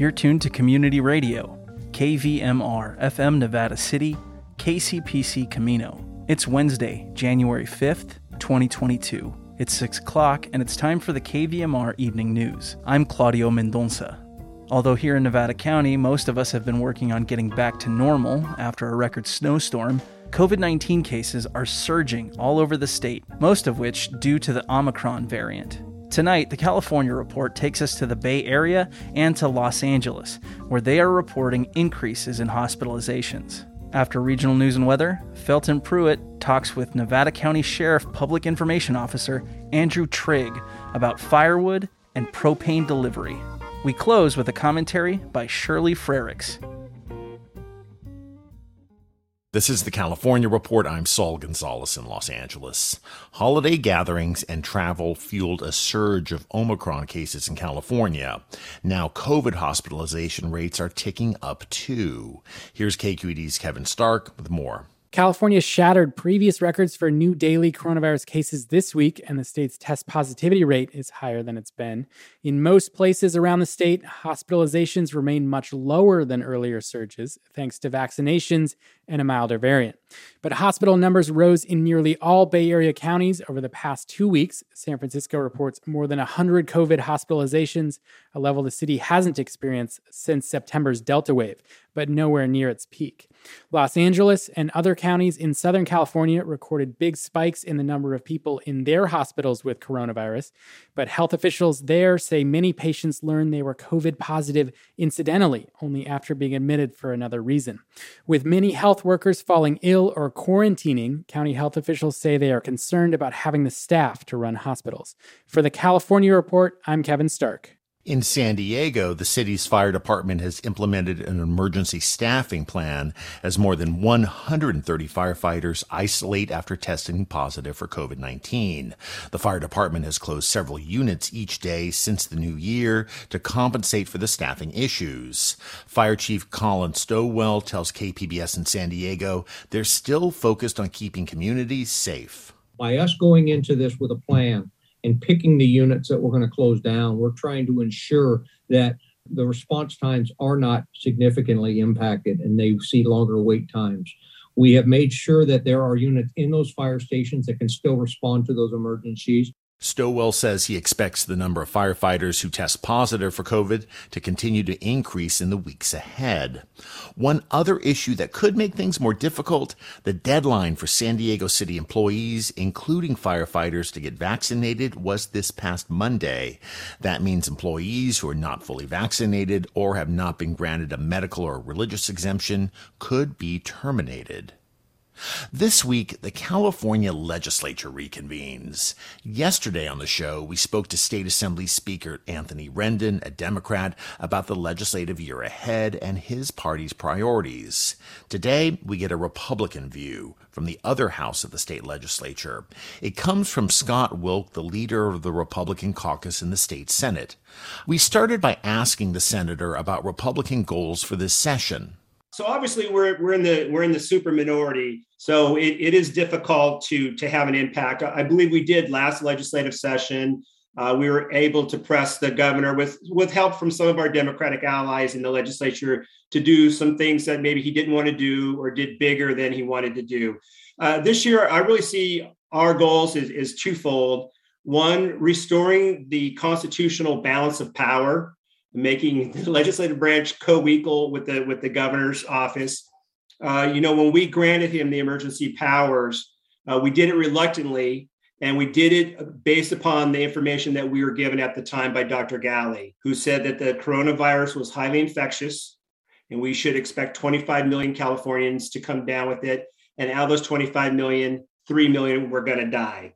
You're tuned to Community Radio, KVMR, FM Nevada City, KCPC Camino. It's Wednesday, January 5th, 2022. It's 6 o'clock, and it's time for the KVMR Evening News. I'm Claudio Mendonça. Although here in Nevada County, most of us have been working on getting back to normal after a record snowstorm, COVID 19 cases are surging all over the state, most of which due to the Omicron variant. Tonight, the California report takes us to the Bay Area and to Los Angeles, where they are reporting increases in hospitalizations. After regional news and weather, Felton Pruitt talks with Nevada County Sheriff Public Information Officer Andrew Trigg about firewood and propane delivery. We close with a commentary by Shirley Frericks. This is the California Report. I'm Saul Gonzalez in Los Angeles. Holiday gatherings and travel fueled a surge of Omicron cases in California. Now COVID hospitalization rates are ticking up too. Here's KQED's Kevin Stark with more. California shattered previous records for new daily coronavirus cases this week, and the state's test positivity rate is higher than it's been. In most places around the state, hospitalizations remain much lower than earlier surges, thanks to vaccinations and a milder variant. But hospital numbers rose in nearly all Bay Area counties over the past two weeks. San Francisco reports more than 100 COVID hospitalizations, a level the city hasn't experienced since September's Delta wave, but nowhere near its peak. Los Angeles and other counties in Southern California recorded big spikes in the number of people in their hospitals with coronavirus, but health officials there say many patients learned they were COVID positive incidentally, only after being admitted for another reason. With many health workers falling ill or quarantining, county health officials say they are concerned about having the staff to run hospitals. For the California Report, I'm Kevin Stark. In San Diego, the city's fire department has implemented an emergency staffing plan as more than 130 firefighters isolate after testing positive for COVID 19. The fire department has closed several units each day since the new year to compensate for the staffing issues. Fire Chief Colin Stowell tells KPBS in San Diego they're still focused on keeping communities safe. By us going into this with a plan, and picking the units that we're going to close down. We're trying to ensure that the response times are not significantly impacted and they see longer wait times. We have made sure that there are units in those fire stations that can still respond to those emergencies. Stowell says he expects the number of firefighters who test positive for COVID to continue to increase in the weeks ahead. One other issue that could make things more difficult, the deadline for San Diego City employees, including firefighters, to get vaccinated was this past Monday. That means employees who are not fully vaccinated or have not been granted a medical or religious exemption could be terminated. This week, the California legislature reconvenes. Yesterday on the show, we spoke to State Assembly Speaker Anthony Rendon, a Democrat, about the legislative year ahead and his party's priorities. Today, we get a Republican view from the other house of the state legislature. It comes from Scott Wilk, the leader of the Republican caucus in the state Senate. We started by asking the senator about Republican goals for this session. So obviously we're we're in the we're in the super minority. So it, it is difficult to to have an impact. I believe we did last legislative session. Uh, we were able to press the governor with with help from some of our Democratic allies in the legislature to do some things that maybe he didn't want to do or did bigger than he wanted to do. Uh, this year, I really see our goals is, is twofold. One, restoring the constitutional balance of power making the legislative branch co-equal with the with the governor's office. Uh, you know, when we granted him the emergency powers, uh, we did it reluctantly, and we did it based upon the information that we were given at the time by Dr. Ghaly, who said that the coronavirus was highly infectious, and we should expect 25 million Californians to come down with it, and out of those 25 million, 3 million were going to die.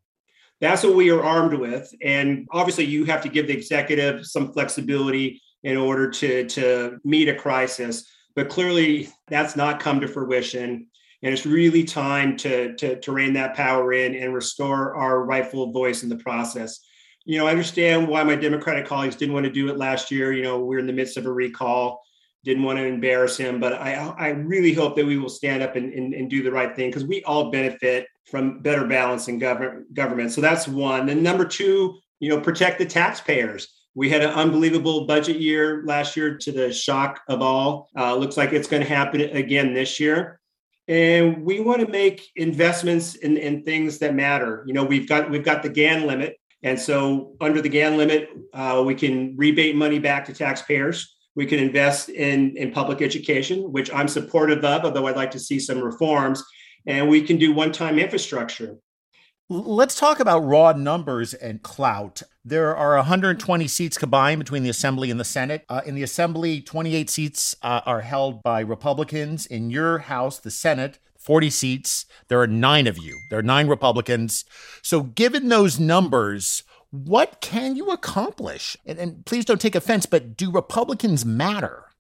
That's what we are armed with. And obviously, you have to give the executive some flexibility in order to, to meet a crisis. But clearly, that's not come to fruition. And it's really time to, to, to rein that power in and restore our rightful voice in the process. You know, I understand why my Democratic colleagues didn't want to do it last year. You know, we're in the midst of a recall, didn't want to embarrass him, but I, I really hope that we will stand up and, and, and do the right thing because we all benefit from better balance in government government. So that's one. And number two, you know, protect the taxpayers. We had an unbelievable budget year last year to the shock of all. Uh, looks like it's going to happen again this year. And we want to make investments in, in things that matter. You know, we've got we've got the Gann limit, and so under the Gann limit, uh, we can rebate money back to taxpayers. We can invest in in public education, which I'm supportive of, although I'd like to see some reforms. And we can do one-time infrastructure. Let's talk about raw numbers and clout. There are 120 seats combined between the Assembly and the Senate. Uh, in the Assembly, 28 seats uh, are held by Republicans. In your House, the Senate, 40 seats. There are nine of you. There are nine Republicans. So, given those numbers, what can you accomplish? And, and please don't take offense, but do Republicans matter?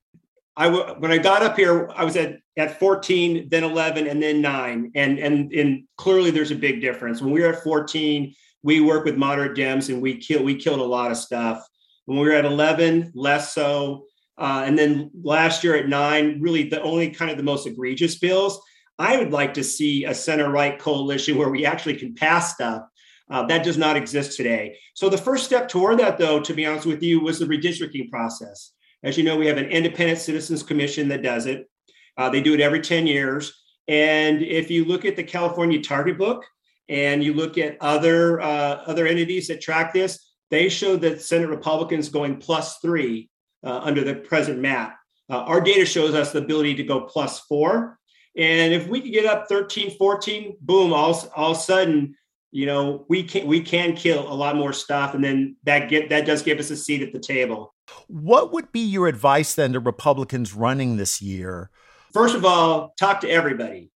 I w- when I got up here, I was at at 14, then 11, and then nine, and and and clearly there's a big difference. When we were at 14, we work with moderate Dems, and we kill we killed a lot of stuff. When we were at 11, less so, uh, and then last year at nine, really the only kind of the most egregious bills. I would like to see a center right coalition where we actually can pass stuff. Uh, that does not exist today. So the first step toward that, though, to be honest with you, was the redistricting process. As you know, we have an independent citizens commission that does it. Uh, they do it every 10 years. And if you look at the California Target Book and you look at other uh, other entities that track this, they show that Senate Republicans going plus three uh, under the present map. Uh, our data shows us the ability to go plus four. And if we get up 13, 14, boom, all, all of a sudden, you know, we can we can kill a lot more stuff. And then that get that does give us a seat at the table. What would be your advice then to Republicans running this year? First of all, talk to everybody.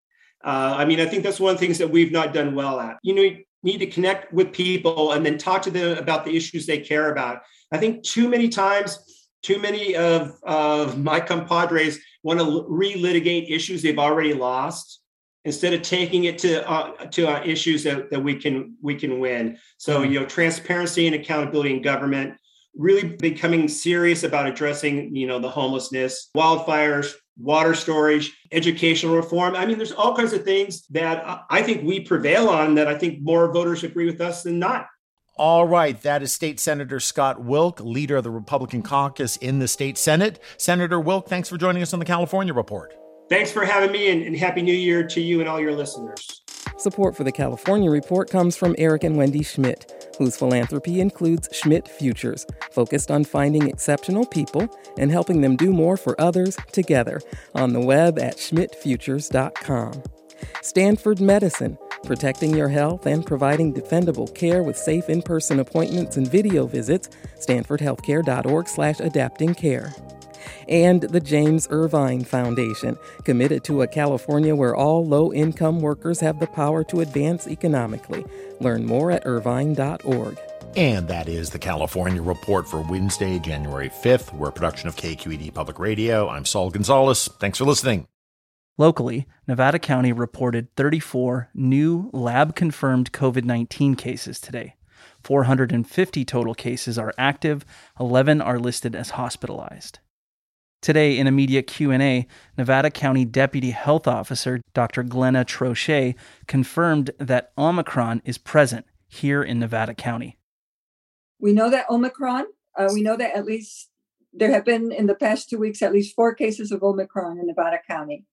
Uh, I mean, I think that's one of the things that we've not done well at. You know, you need to connect with people and then talk to them about the issues they care about. I think too many times, too many of, of my compadres want to relitigate issues they've already lost instead of taking it to uh, to uh, issues that, that we can we can win. So you know, transparency and accountability in government really becoming serious about addressing, you know, the homelessness, wildfires, water storage, educational reform. I mean, there's all kinds of things that I think we prevail on that I think more voters agree with us than not. All right, that is State Senator Scott Wilk, leader of the Republican caucus in the state Senate. Senator Wilk, thanks for joining us on the California Report. Thanks for having me, and, and Happy New Year to you and all your listeners. Support for the California Report comes from Eric and Wendy Schmidt, whose philanthropy includes Schmidt Futures, focused on finding exceptional people and helping them do more for others together on the web at schmidtfutures.com. Stanford Medicine, protecting your health and providing defendable care with safe in-person appointments and video visits, stanfordhealthcare.org slash adapting care and the James Irvine Foundation, committed to a California where all low income workers have the power to advance economically. Learn more at irvine.org. And that is the California Report for Wednesday, January 5th. We're a production of KQED Public Radio. I'm Saul Gonzalez. Thanks for listening. Locally, Nevada County reported 34 new lab confirmed COVID 19 cases today. 450 total cases are active, 11 are listed as hospitalized. Today in a media Q&A, Nevada County Deputy Health Officer Dr. Glenna Trochet confirmed that Omicron is present here in Nevada County. We know that Omicron, uh, we know that at least there have been in the past two weeks at least four cases of Omicron in Nevada County.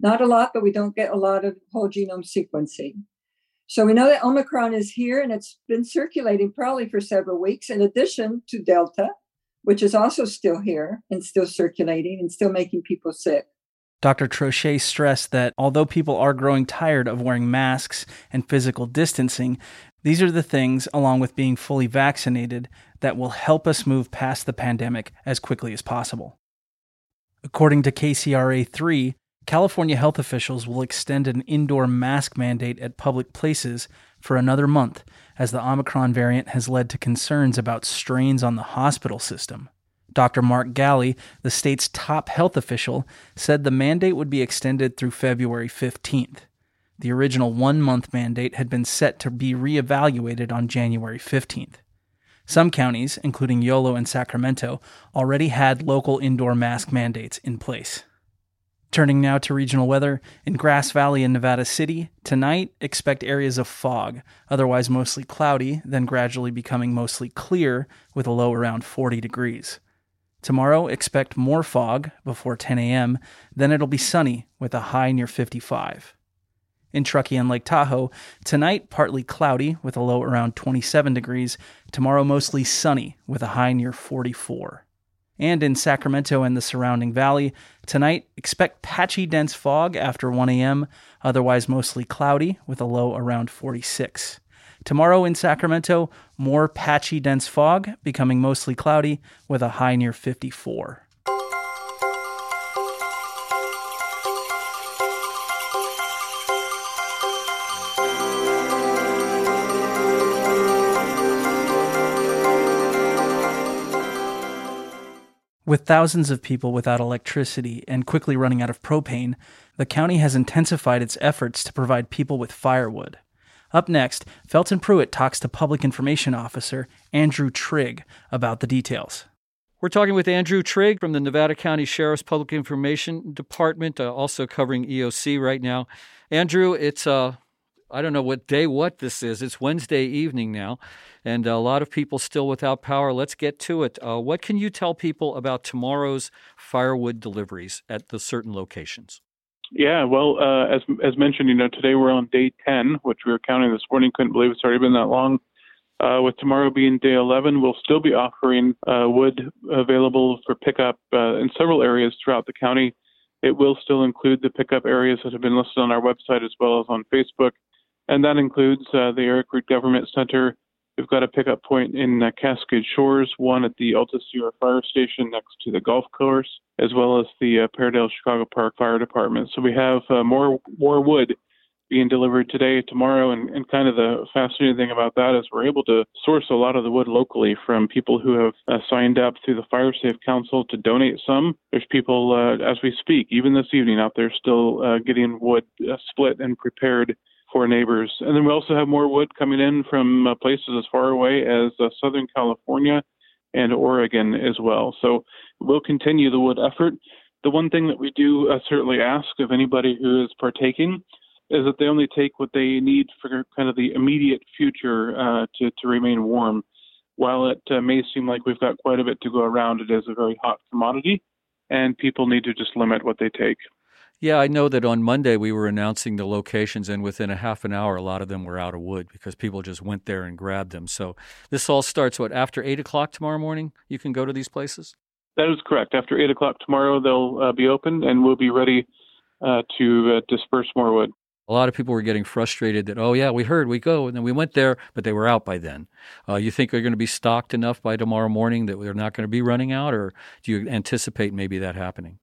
Not a lot, but we don't get a lot of whole genome sequencing. So we know that Omicron is here and it's been circulating probably for several weeks, in addition to Delta which is also still here and still circulating and still making people sick. Dr. Trochet stressed that although people are growing tired of wearing masks and physical distancing, these are the things, along with being fully vaccinated, that will help us move past the pandemic as quickly as possible. According to KCRA 3, California health officials will extend an indoor mask mandate at public places for another month as the Omicron variant has led to concerns about strains on the hospital system. Dr. Mark Ghaly, the state's top health official, said the mandate would be extended through February 15th. The original one month mandate had been set to be reevaluated on January 15th. Some counties, including Yolo and Sacramento, already had local indoor mask mandates in place. Turning now to regional weather. In Grass Valley and Nevada City, tonight expect areas of fog, otherwise mostly cloudy, then gradually becoming mostly clear with a low around 40 degrees. Tomorrow, expect more fog before 10 a.m., then it'll be sunny with a high near 55. In Truckee and Lake Tahoe, tonight partly cloudy with a low around 27 degrees, tomorrow mostly sunny with a high near 44 and in Sacramento and the surrounding valley. Tonight, expect patchy dense fog after 1 a.m., otherwise mostly cloudy with a low around 46. Tomorrow in Sacramento, more patchy dense fog, becoming mostly cloudy with a high near 54. With thousands of people without electricity and quickly running out of propane, the county has intensified its efforts to provide people with firewood. Up next, Felton Pruitt talks to Public Information Officer Andrew Trigg about the details. We're talking with Andrew Trigg from the Nevada County Sheriff's Public Information Department, uh, also covering EOC right now. Andrew, it's uh, I don't know what day what this is. It's Wednesday evening now, and a lot of people still without power. Let's get to it. Uh, what can you tell people about tomorrow's firewood deliveries at the certain locations? Yeah, well, uh, as as mentioned, you know, today we're on day ten, which we were counting this morning. Couldn't believe it's already been that long. Uh, with tomorrow being day 11, we'll still be offering uh, wood available for pickup uh, in several areas throughout the county. It will still include the pickup areas that have been listed on our website as well as on Facebook and that includes uh, the Eric Rood Government Center. We've got a pickup point in uh, Cascade Shores, one at the Alta Sierra Fire Station next to the golf course, as well as the uh, Peardale Chicago Park Fire Department. So we have uh, more more wood being delivered today, tomorrow, and, and kind of the fascinating thing about that is we're able to source a lot of the wood locally from people who have uh, signed up through the Fire Safe Council to donate some. There's people, uh, as we speak, even this evening out there, still uh, getting wood uh, split and prepared for neighbors. And then we also have more wood coming in from uh, places as far away as uh, Southern California and Oregon as well. So we'll continue the wood effort. The one thing that we do uh, certainly ask of anybody who is partaking is that they only take what they need for kind of the immediate future uh, to, to remain warm. While it uh, may seem like we've got quite a bit to go around, it is a very hot commodity, and people need to just limit what they take. Yeah, I know that on Monday we were announcing the locations, and within a half an hour, a lot of them were out of wood because people just went there and grabbed them. So this all starts what after eight o'clock tomorrow morning. You can go to these places. That is correct. After eight o'clock tomorrow, they'll uh, be open, and we'll be ready uh, to uh, disperse more wood. A lot of people were getting frustrated that, oh, yeah, we heard, we go. And then we went there, but they were out by then. Uh, you think they're going to be stocked enough by tomorrow morning that they're not going to be running out, or do you anticipate maybe that happening?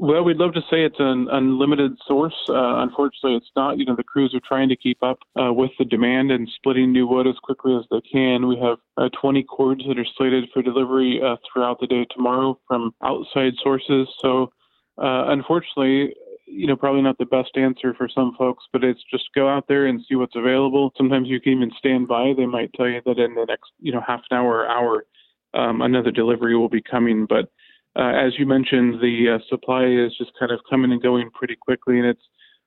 Well, we'd love to say it's an unlimited source. Uh, unfortunately, it's not. You know, the crews are trying to keep up uh, with the demand and splitting new wood as quickly as they can. We have uh, 20 cords that are slated for delivery uh, throughout the day tomorrow from outside sources. So, uh, unfortunately, you know, probably not the best answer for some folks, but it's just go out there and see what's available. Sometimes you can even stand by. They might tell you that in the next, you know, half an hour or hour, um, another delivery will be coming, but uh, as you mentioned, the uh, supply is just kind of coming and going pretty quickly, and it's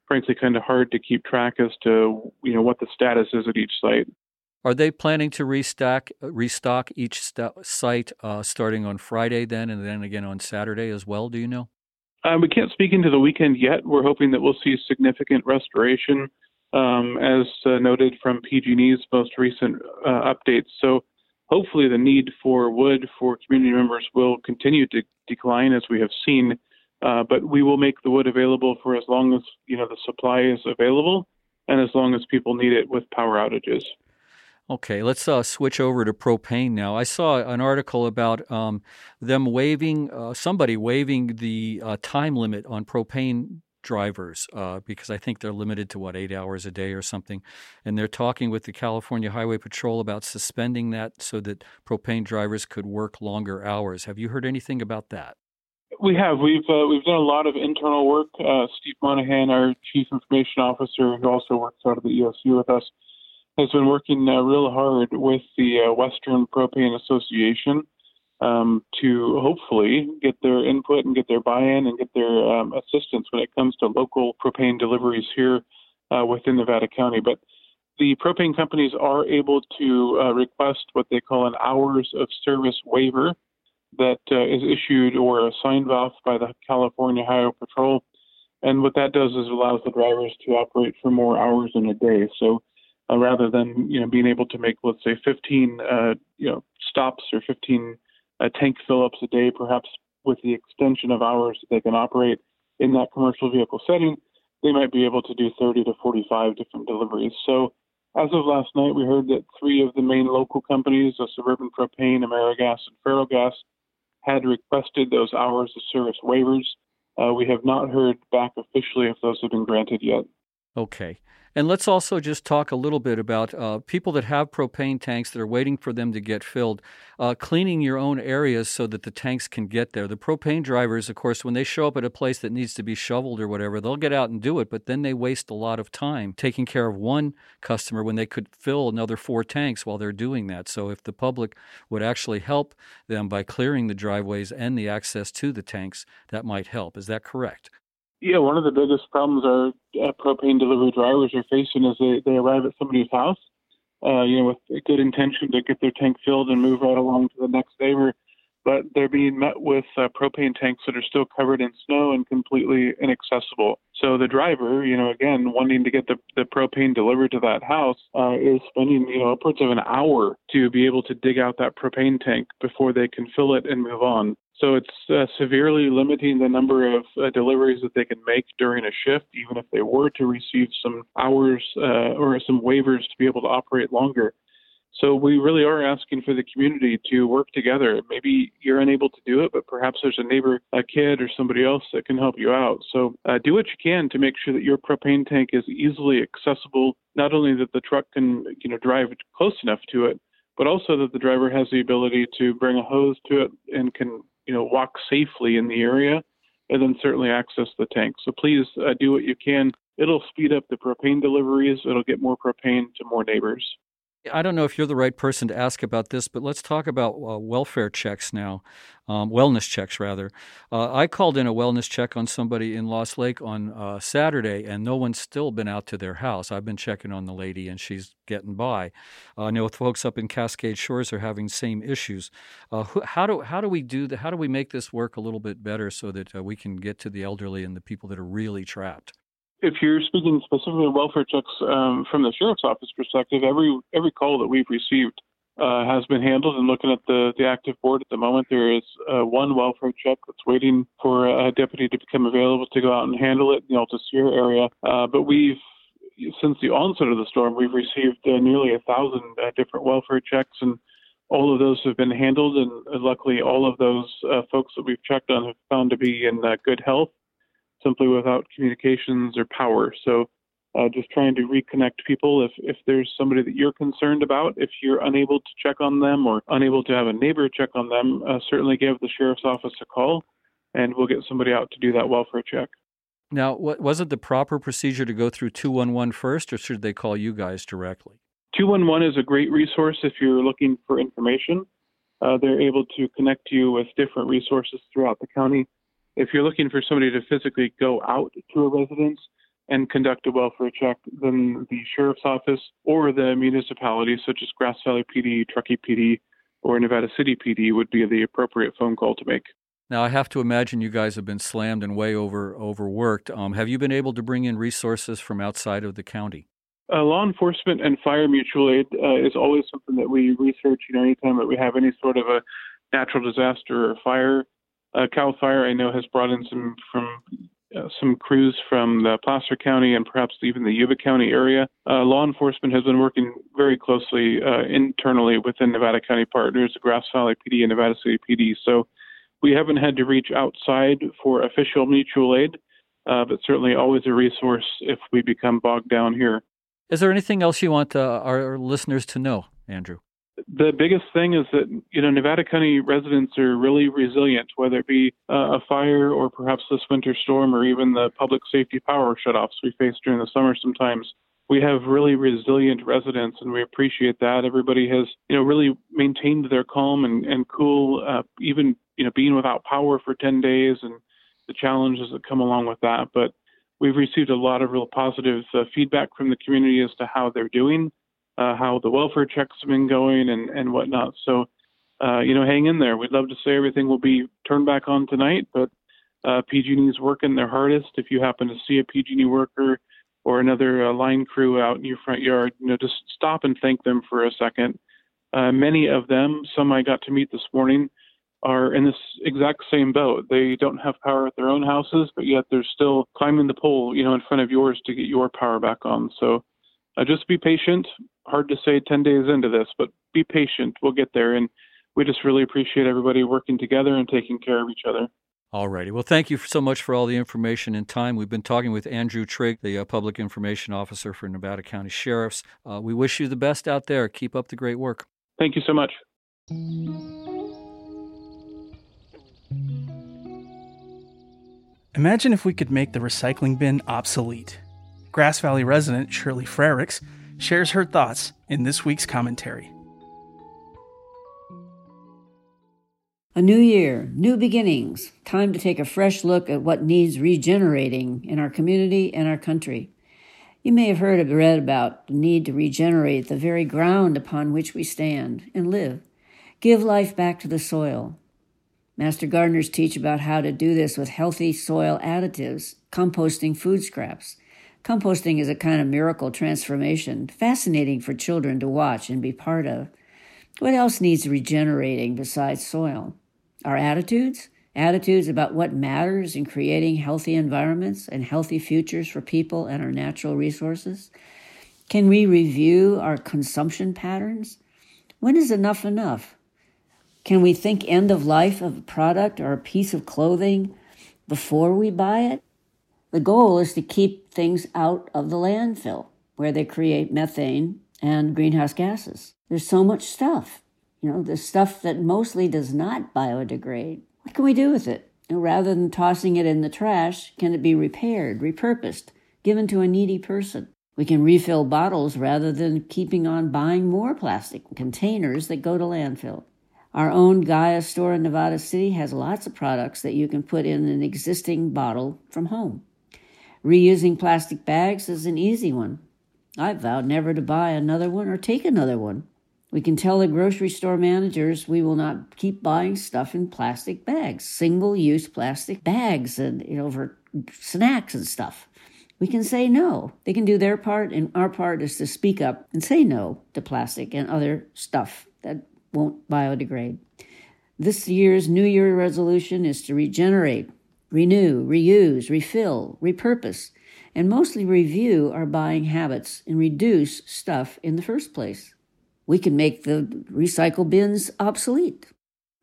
frankly kind of hard to keep track as to you know what the status is at each site. Are they planning to restock restock each st- site uh, starting on Friday then, and then again on Saturday as well? Do you know? Uh, we can't speak into the weekend yet. We're hoping that we'll see significant restoration, um, as uh, noted from PG&E's most recent uh, updates. So hopefully the need for wood for community members will continue to decline as we have seen. Uh, but we will make the wood available for as long as you know the supply is available, and as long as people need it with power outages. Okay, let's uh, switch over to propane now. I saw an article about um, them waiving, uh, somebody waiving the uh, time limit on propane drivers uh, because I think they're limited to what eight hours a day or something, and they're talking with the California Highway Patrol about suspending that so that propane drivers could work longer hours. Have you heard anything about that? We have. We've uh, we've done a lot of internal work. Uh, Steve Monaghan, our chief information officer, who also works out of the EOC with us, has been working uh, real hard with the uh, Western Propane Association um, to hopefully get their input and get their buy-in and get their um, assistance when it comes to local propane deliveries here uh, within Nevada County. But the propane companies are able to uh, request what they call an hours of service waiver that uh, is issued or signed off by the California Highway Patrol. And what that does is allows the drivers to operate for more hours in a day. So uh, rather than you know being able to make let's say 15 uh, you know stops or 15 uh, tank fill-ups a day, perhaps with the extension of hours that they can operate in that commercial vehicle setting, they might be able to do 30 to 45 different deliveries. So as of last night, we heard that three of the main local companies, Suburban Propane, AmeriGas, and Ferrellgas, had requested those hours of service waivers. Uh, we have not heard back officially if those have been granted yet. Okay. And let's also just talk a little bit about uh, people that have propane tanks that are waiting for them to get filled, uh, cleaning your own areas so that the tanks can get there. The propane drivers, of course, when they show up at a place that needs to be shoveled or whatever, they'll get out and do it, but then they waste a lot of time taking care of one customer when they could fill another four tanks while they're doing that. So if the public would actually help them by clearing the driveways and the access to the tanks, that might help. Is that correct? Yeah, one of the biggest problems our uh, propane delivery drivers are facing is they, they arrive at somebody's house, uh, you know, with a good intention to get their tank filled and move right along to the next neighbor, but they're being met with uh, propane tanks that are still covered in snow and completely inaccessible. So the driver, you know, again, wanting to get the, the propane delivered to that house, uh, is spending, you know, upwards of an hour to be able to dig out that propane tank before they can fill it and move on. So it's uh, severely limiting the number of uh, deliveries that they can make during a shift, even if they were to receive some hours uh, or some waivers to be able to operate longer. So we really are asking for the community to work together. Maybe you're unable to do it, but perhaps there's a neighbor, a kid, or somebody else that can help you out. So uh, do what you can to make sure that your propane tank is easily accessible. Not only that the truck can, you know, drive close enough to it, but also that the driver has the ability to bring a hose to it and can you know walk safely in the area, and then certainly access the tank. So please uh, do what you can. It'll speed up the propane deliveries. It'll get more propane to more neighbors. I don't know if you're the right person to ask about this, but let's talk about uh, welfare checks now, um, wellness checks rather. Uh, I called in a wellness check on somebody in Lost Lake on uh, Saturday, and no one's still been out to their house. I've been checking on the lady, and she's getting by. I know folks up in Cascade Shores are having same issues. Uh, how do how do we do the, How do we make this work a little bit better so that uh, we can get to the elderly and the people that are really trapped? If you're speaking specifically of welfare checks um, from the sheriff's office perspective, every every call that we've received uh, has been handled. And looking at the the active board at the moment, there is uh, one welfare check that's waiting for a deputy to become available to go out and handle it in the Alta Sierra area. Uh, but we've since the onset of the storm, we've received uh, nearly a thousand uh, different welfare checks and. All of those have been handled, and uh, luckily, all of those folks that we've checked on have found to be in good health simply without communications or power. So uh, just trying to reconnect people. If, if there's somebody that you're concerned about, if you're unable to check on them or unable to have a neighbor check on them, uh, certainly give the sheriff's office a call and we'll get somebody out to do that welfare check. Now, was it the proper procedure to go through 211 first, or should they call you guys directly? 211 is a great resource if you're looking for information. Uh, they're able to connect you with different resources throughout the county if you're looking for somebody to physically go out to a residence and conduct a welfare check, then the sheriff's office or the municipality, such as Grass Valley PD, Truckee PD, or Nevada City PD, would be the appropriate phone call to make. Now, I have to imagine you guys have been slammed and way over overworked. Um, have you been able to bring in resources from outside of the county? Uh, law enforcement and fire mutual aid uh, is always something that we research. You know, anytime that we have any sort of a natural disaster or fire, uh, Cal Fire, I know, has brought in some from uh, some crews from the Placer County and perhaps even the Yuba County area. Uh, law enforcement has been working very closely uh, internally within Nevada County partners, the Grass Valley PD and Nevada City PD. So we haven't had to reach outside for official mutual aid, uh, but certainly always a resource if we become bogged down here. Is there anything else you want uh, our listeners to know, Andrew? The biggest thing is that you know Nevada County residents are really resilient, whether it be uh, a fire or perhaps this winter storm or even the public safety power shutoffs we face during the summer. Sometimes we have really resilient residents, and we appreciate that. Everybody has, you know, really maintained their calm and, and cool, uh, even, you know, being without power for 10 days and the challenges that come along with that. But we've received a lot of real positive uh, feedback from the community as to how they're doing, uh, how the welfare checks have been going, and, and whatnot. So, uh, you know, hang in there. We'd love to say everything will be turned back on tonight, but uh, PG&E is working their hardest. If you happen to see a PG&E worker or another uh, line crew out in your front yard, you know, just stop and thank them for a second. Uh, many of them, some I got to meet this morning, are in this exact same boat. They don't have power at their own houses, but yet they're still climbing the pole, you know, in front of yours to get your power back on. So uh, just be patient. Hard to say 10 days into this, but be patient. We'll get there. And we just really appreciate everybody working together and taking care of each other. All righty. Well, thank you so much for all the information and time. We've been talking with Andrew Trigg, the uh, Public Information Officer for Nevada County Sheriffs. Uh, we wish you the best out there. Keep up the great work. Thank you so much. Imagine if we could make the recycling bin obsolete. Grass Valley resident Shirley Frericks shares her thoughts in this week's commentary. A new year, new beginnings. Time to take a fresh look at what needs regenerating in our community and our country. You may have heard or read about the need to regenerate the very ground upon which we stand and live. Give life back to the soil. Master gardeners teach about how to do this with healthy soil additives, composting food scraps. Composting is a kind of miracle transformation, fascinating for children to watch and be part of. What else needs regenerating besides soil? Our attitudes? Attitudes about what matters in creating healthy environments and healthy futures for people and our natural resources? Can we review our consumption patterns? When is enough enough? Can we think end of life of a product or a piece of clothing before we buy it? The goal is to keep things out of the landfill where they create methane and greenhouse gases. There's so much stuff you know, the stuff that mostly does not biodegrade. What can we do with it? Rather than tossing it in the trash, can it be repaired, repurposed, given to a needy person? We can refill bottles rather than keeping on buying more plastic containers that go to landfill. Our own Gaia store in Nevada City has lots of products that you can put in an existing bottle from home. Reusing plastic bags is an easy one. I've vowed never to buy another one or take another one. We can tell the grocery store managers we will not keep buying stuff in plastic bags, single use plastic bags, and you know, for snacks and stuff. We can say no. They can do their part, and our part is to speak up and say no to plastic and other stuff that won't biodegrade. This year's New Year resolution is to regenerate, renew, reuse, refill, repurpose, and mostly review our buying habits and reduce stuff in the first place we can make the recycle bins obsolete.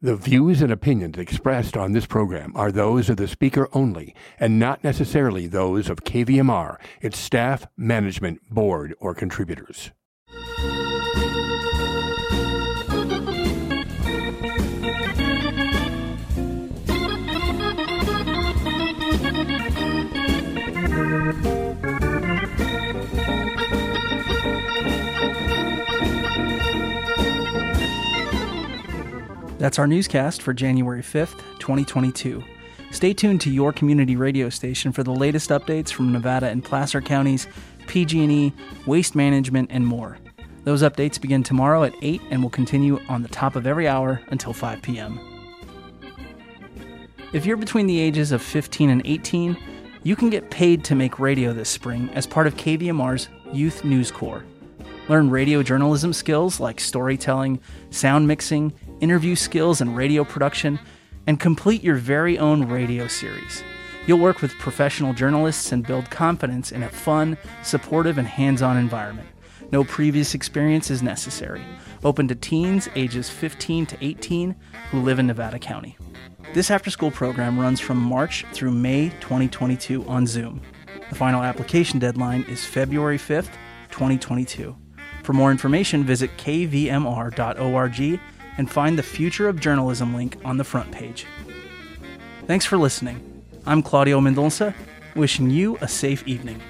The views and opinions expressed on this program are those of the speaker only and not necessarily those of KVMR, its staff, management, board, or contributors. That's our newscast for January 5th, 2022. Stay tuned to your community radio station for the latest updates from Nevada and Placer counties, PG&E, waste management, and more. Those updates begin tomorrow at 8 and will continue on the top of every hour until 5 p.m. If you're between the ages of 15 and 18, you can get paid to make radio this spring as part of KVMR's Youth News Corps. Learn radio journalism skills like storytelling, sound mixing, interview skills, and radio production, and complete your very own radio series. You'll work with professional journalists and build confidence in a fun, supportive, and hands on environment. No previous experience is necessary. Open to teens ages 15 to 18 who live in Nevada County. This after school program runs from March through May 2022 on Zoom. The final application deadline is February 5th, 2022. For more information, visit kvmr.org and find the Future of Journalism link on the front page. Thanks for listening. I'm Claudio Mendonça, wishing you a safe evening.